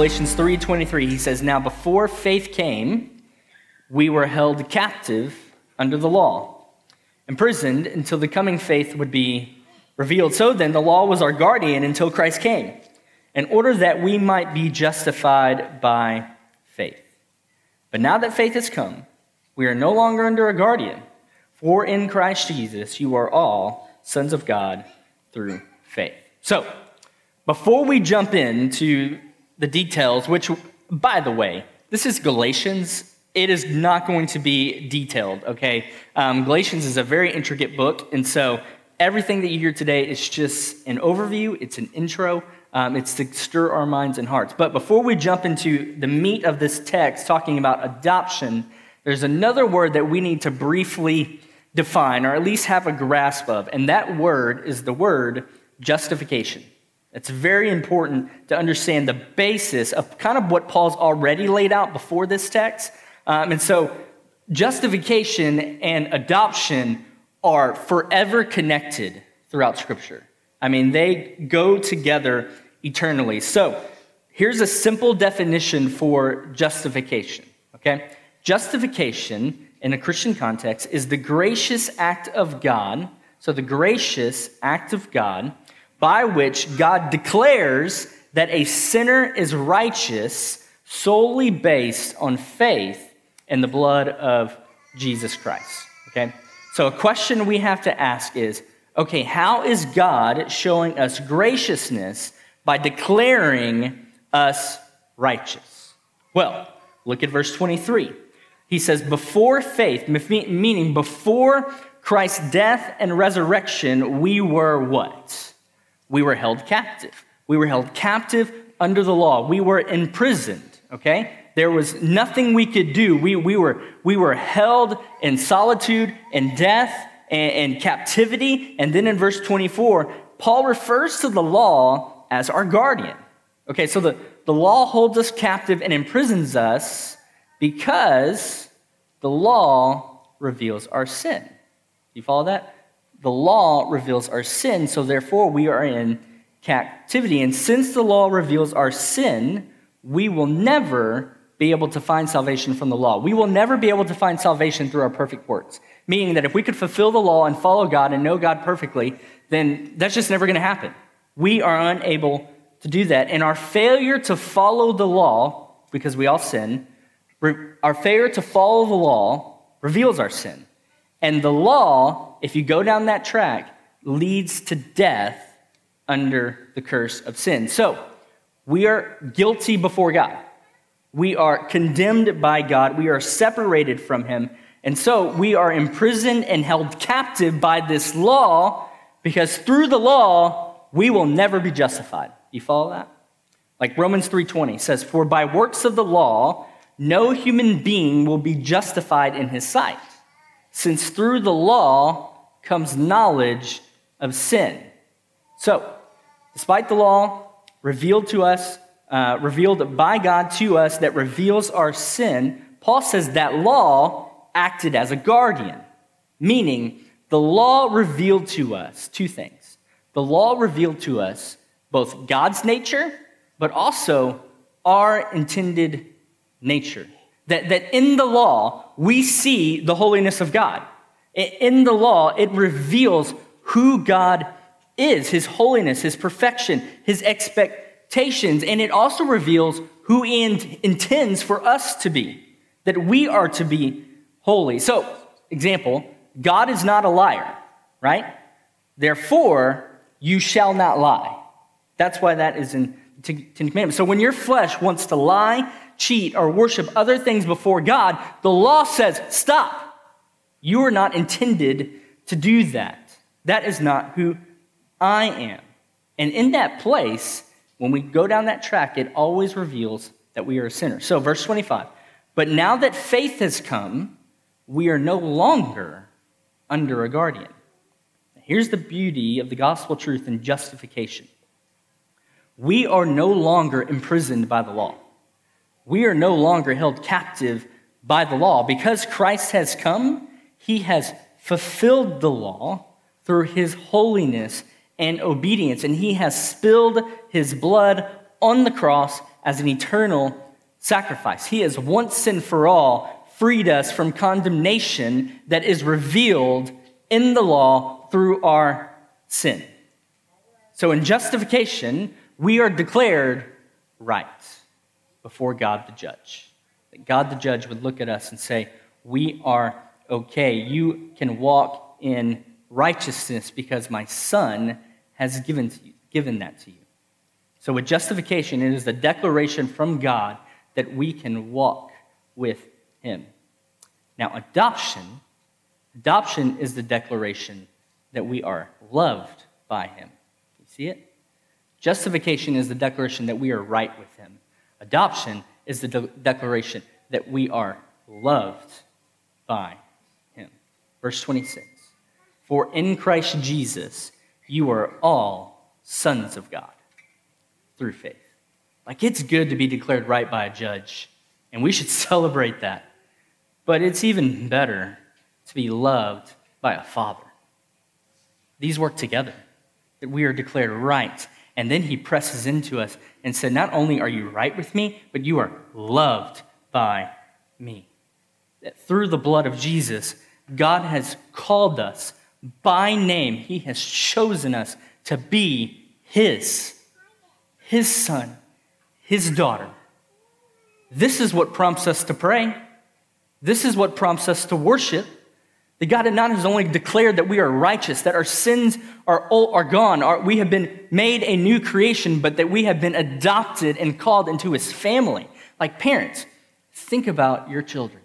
Galatians 3:23, he says, "Now before faith came, we were held captive under the law, imprisoned until the coming faith would be revealed. So then, the law was our guardian until Christ came, in order that we might be justified by faith. But now that faith has come, we are no longer under a guardian, for in Christ Jesus you are all sons of God through faith." So, before we jump into the details, which, by the way, this is Galatians. It is not going to be detailed, okay? Um, Galatians is a very intricate book, and so everything that you hear today is just an overview, it's an intro, um, it's to stir our minds and hearts. But before we jump into the meat of this text, talking about adoption, there's another word that we need to briefly define, or at least have a grasp of, and that word is the word justification. It's very important to understand the basis of kind of what Paul's already laid out before this text. Um, and so, justification and adoption are forever connected throughout Scripture. I mean, they go together eternally. So, here's a simple definition for justification, okay? Justification in a Christian context is the gracious act of God. So, the gracious act of God by which God declares that a sinner is righteous solely based on faith in the blood of Jesus Christ. Okay? So, a question we have to ask is okay, how is God showing us graciousness by declaring us righteous? Well, look at verse 23. He says, before faith, meaning before Christ's death and resurrection, we were what? We were held captive. We were held captive under the law. We were imprisoned, okay? There was nothing we could do. We, we, were, we were held in solitude and death and, and captivity. And then in verse 24, Paul refers to the law as our guardian. Okay, so the, the law holds us captive and imprisons us because the law reveals our sin. You follow that? The law reveals our sin, so therefore we are in captivity. And since the law reveals our sin, we will never be able to find salvation from the law. We will never be able to find salvation through our perfect works. Meaning that if we could fulfill the law and follow God and know God perfectly, then that's just never going to happen. We are unable to do that. And our failure to follow the law, because we all sin, our failure to follow the law reveals our sin. And the law if you go down that track, leads to death under the curse of sin. So, we are guilty before God. We are condemned by God. We are separated from Him. And so we are imprisoned and held captive by this law because through the law, we will never be justified. You follow that? Like Romans 3:20 says, "For by works of the law, no human being will be justified in his sight, since through the law comes knowledge of sin. So, despite the law revealed to us, uh, revealed by God to us that reveals our sin, Paul says that law acted as a guardian, meaning the law revealed to us two things. The law revealed to us both God's nature, but also our intended nature. That, that in the law, we see the holiness of God. In the law, it reveals who God is, his holiness, his perfection, his expectations, and it also reveals who he intends for us to be, that we are to be holy. So, example, God is not a liar, right? Therefore, you shall not lie. That's why that is in Ten Commandments. So when your flesh wants to lie, cheat, or worship other things before God, the law says, stop. You are not intended to do that. That is not who I am. And in that place, when we go down that track, it always reveals that we are a sinner. So, verse 25. But now that faith has come, we are no longer under a guardian. Here's the beauty of the gospel truth and justification we are no longer imprisoned by the law. We are no longer held captive by the law. Because Christ has come, he has fulfilled the law through his holiness and obedience, and he has spilled his blood on the cross as an eternal sacrifice. He has once and for all freed us from condemnation that is revealed in the law through our sin. So in justification, we are declared right before God the judge. That God the judge would look at us and say, We are okay. You can walk in righteousness because my son has given, you, given that to you. So with justification, it is the declaration from God that we can walk with him. Now, adoption, adoption is the declaration that we are loved by him. You see it? Justification is the declaration that we are right with him. Adoption is the de- declaration that we are loved by him. Verse 26 For in Christ Jesus you are all sons of God through faith. Like it's good to be declared right by a judge, and we should celebrate that. But it's even better to be loved by a father. These work together, that we are declared right. And then he presses into us and said, Not only are you right with me, but you are loved by me. That through the blood of Jesus, God has called us by name. He has chosen us to be His, His son, His daughter. This is what prompts us to pray. This is what prompts us to worship. That God had not only declared that we are righteous, that our sins are, all, are gone, our, we have been made a new creation, but that we have been adopted and called into His family. Like parents, think about your children,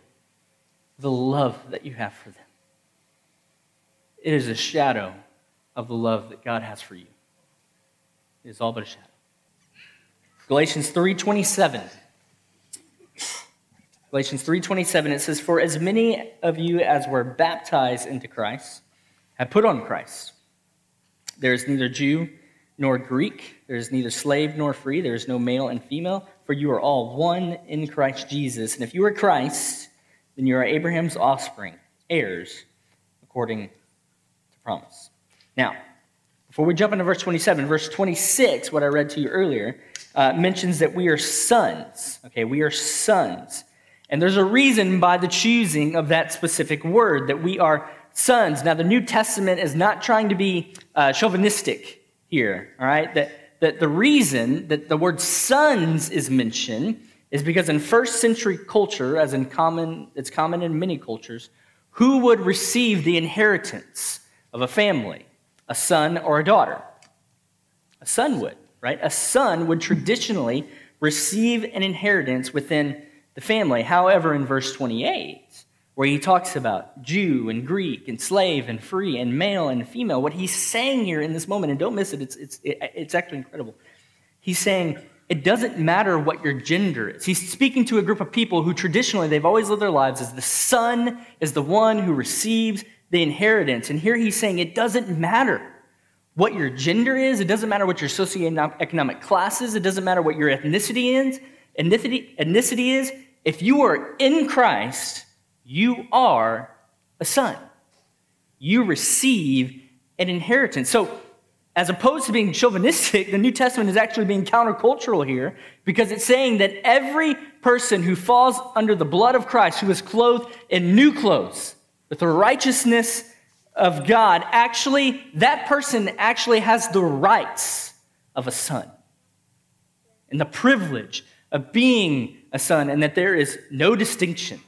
the love that you have for them. It is a shadow of the love that God has for you. It is all but a shadow. Galatians 3:27 Galatians 3:27 it says for as many of you as were baptized into Christ have put on Christ. There is neither Jew nor Greek, there is neither slave nor free, there is no male and female, for you are all one in Christ Jesus. And if you are Christ, then you are Abraham's offspring, heirs according to promise. Now, before we jump into verse 27, verse 26, what I read to you earlier, uh, mentions that we are sons. Okay, we are sons. And there's a reason by the choosing of that specific word that we are sons. Now, the New Testament is not trying to be uh, chauvinistic here, all right? That, that the reason that the word sons is mentioned is because in first century culture, as in common, it's common in many cultures, who would receive the inheritance of a family? A son or a daughter? A son would, right? A son would traditionally receive an inheritance within the family. However, in verse 28, where he talks about Jew and Greek and slave and free and male and female, what he's saying here in this moment, and don't miss it, it's, it's, it's actually incredible. He's saying it doesn't matter what your gender is. He's speaking to a group of people who traditionally they've always lived their lives as the son is the one who receives the inheritance. And here he's saying it doesn't matter what your gender is, it doesn't matter what your socioeconomic class is, it doesn't matter what your ethnicity is. Ethnicity, ethnicity is if you are in Christ, you are a son. You receive an inheritance. So, as opposed to being chauvinistic, the New Testament is actually being countercultural here because it's saying that every person who falls under the blood of Christ, who is clothed in new clothes with the righteousness of God, actually, that person actually has the rights of a son and the privilege of being a son, and that there is no distinction,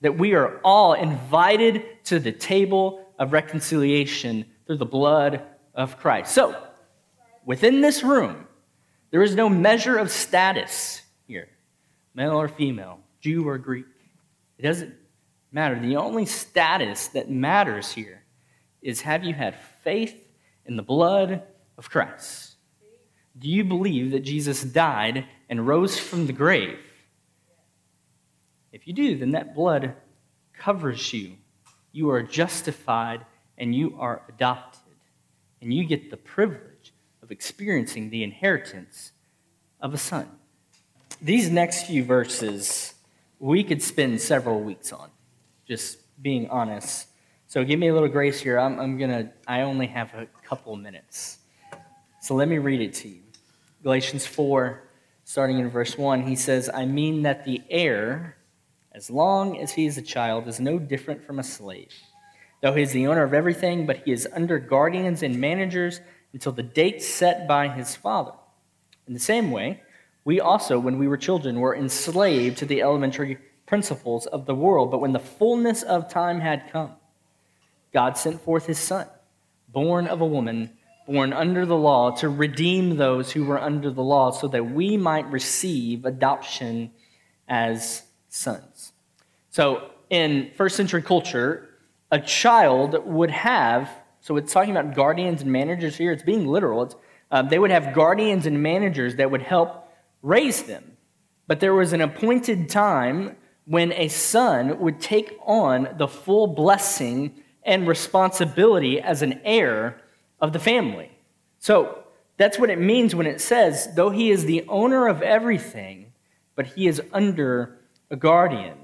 that we are all invited to the table of reconciliation through the blood of Christ. So, within this room, there is no measure of status here, male or female, Jew or Greek. It doesn't matter. The only status that matters here is have you had faith in the blood of Christ? Do you believe that Jesus died and rose from the grave if you do, then that blood covers you. You are justified and you are adopted. And you get the privilege of experiencing the inheritance of a son. These next few verses, we could spend several weeks on, just being honest. So give me a little grace here. I'm, I'm going to, I only have a couple minutes. So let me read it to you. Galatians 4, starting in verse 1, he says, I mean that the heir, as long as he is a child, is no different from a slave. Though he is the owner of everything, but he is under guardians and managers until the date set by his father. In the same way, we also, when we were children, were enslaved to the elementary principles of the world. But when the fullness of time had come, God sent forth his Son, born of a woman, born under the law, to redeem those who were under the law, so that we might receive adoption as sons. So, in first century culture, a child would have, so it's talking about guardians and managers here, it's being literal. It's, uh, they would have guardians and managers that would help raise them. But there was an appointed time when a son would take on the full blessing and responsibility as an heir of the family. So that's what it means when it says, though he is the owner of everything, but he is under a guardian.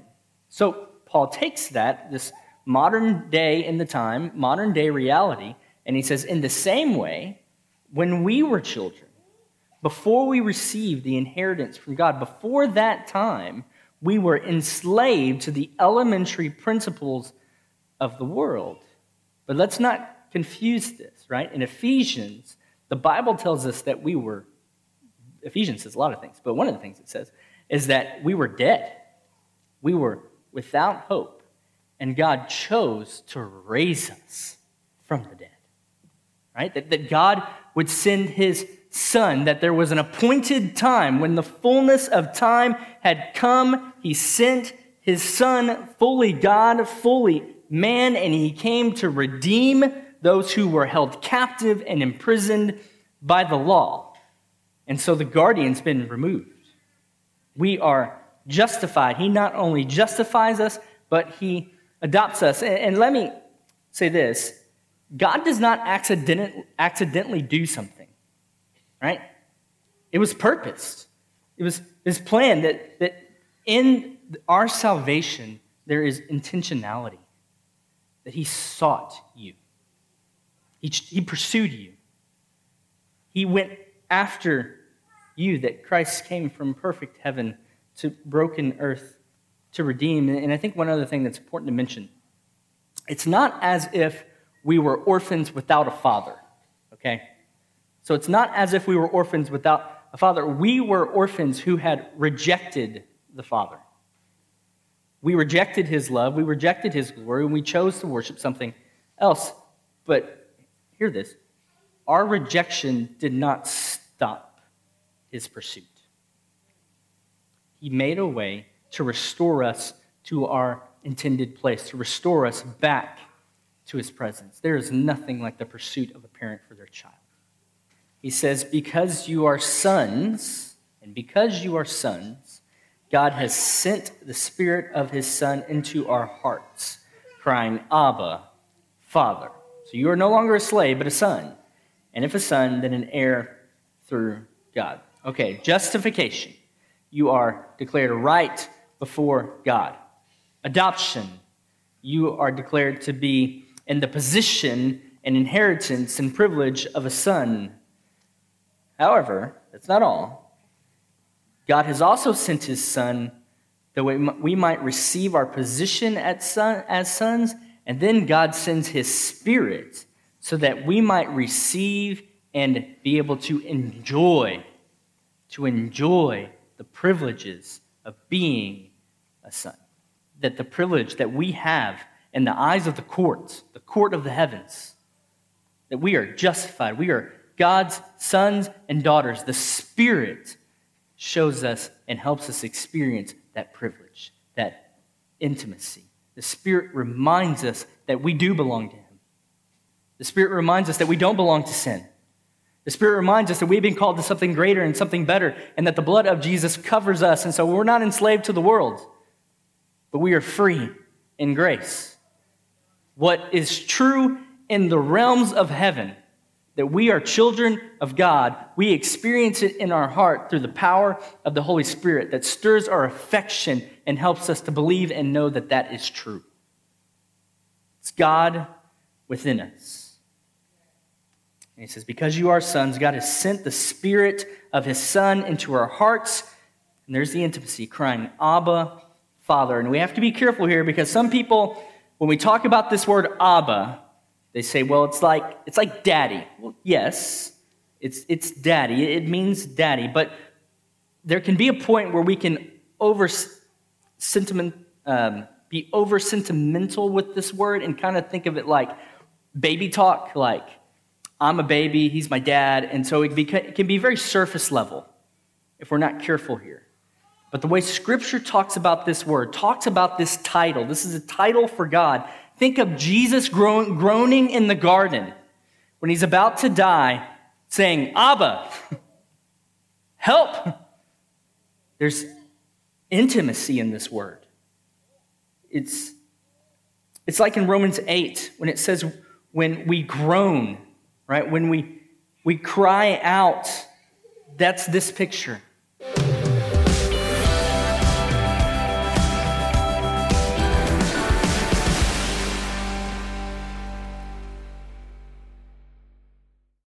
So Paul takes that, this modern day in the time, modern day reality, and he says, in the same way, when we were children, before we received the inheritance from God, before that time, we were enslaved to the elementary principles of the world. But let's not confuse this, right? In Ephesians, the Bible tells us that we were, Ephesians says a lot of things, but one of the things it says is that we were dead. We were without hope, and God chose to raise us from the dead, right? That, that God would send his son, that there was an appointed time when the fullness of time had come. He sent his son, fully God, fully man, and he came to redeem those who were held captive and imprisoned by the law. And so the guardian's been removed. We are justified. He not only justifies us, but he adopts us. And, let me say this God does not accident, accidentally do something right? It was purposed. It was his plan that, that in our salvation, there is intentionality, that he sought you, he, he pursued you, he went after you, that Christ came from perfect heaven to broken earth to redeem. And I think one other thing that's important to mention it's not as if we were orphans without a father, okay? So it's not as if we were orphans without a father. We were orphans who had rejected the Father. We rejected his love, we rejected his glory, and we chose to worship something else. But hear this our rejection did not stop his pursuit. He made a way to restore us to our intended place, to restore us back to his presence. There is nothing like the pursuit of a parent for their child. He says, Because you are sons, and because you are sons, God has sent the Spirit of His Son into our hearts, crying, Abba, Father. So you are no longer a slave, but a son. And if a son, then an heir through God. Okay, justification. You are declared right before God. Adoption. You are declared to be in the position and inheritance and privilege of a son However, that's not all. God has also sent his Son that we might receive our position as sons, and then God sends his Spirit so that we might receive and be able to enjoy, to enjoy the privileges of being a son. That the privilege that we have in the eyes of the court, the court of the heavens, that we are justified, we are God's sons and daughters, the Spirit shows us and helps us experience that privilege, that intimacy. The Spirit reminds us that we do belong to Him. The Spirit reminds us that we don't belong to sin. The Spirit reminds us that we've been called to something greater and something better, and that the blood of Jesus covers us. And so we're not enslaved to the world, but we are free in grace. What is true in the realms of heaven that we are children of God, we experience it in our heart through the power of the Holy Spirit that stirs our affection and helps us to believe and know that that is true. It's God within us. And he says, Because you are sons, God has sent the Spirit of His Son into our hearts. And there's the intimacy, crying, Abba, Father. And we have to be careful here because some people, when we talk about this word Abba, they say, well, it's like, it's like daddy. Well, yes, it's, it's daddy. It means daddy. But there can be a point where we can over sentiment, um, be over sentimental with this word and kind of think of it like baby talk, like I'm a baby, he's my dad. And so it, it can be very surface level if we're not careful here. But the way Scripture talks about this word, talks about this title, this is a title for God. Think of Jesus groaning in the garden when he's about to die, saying, Abba, help. There's intimacy in this word. It's, it's like in Romans 8 when it says, when we groan, right? When we, we cry out, that's this picture.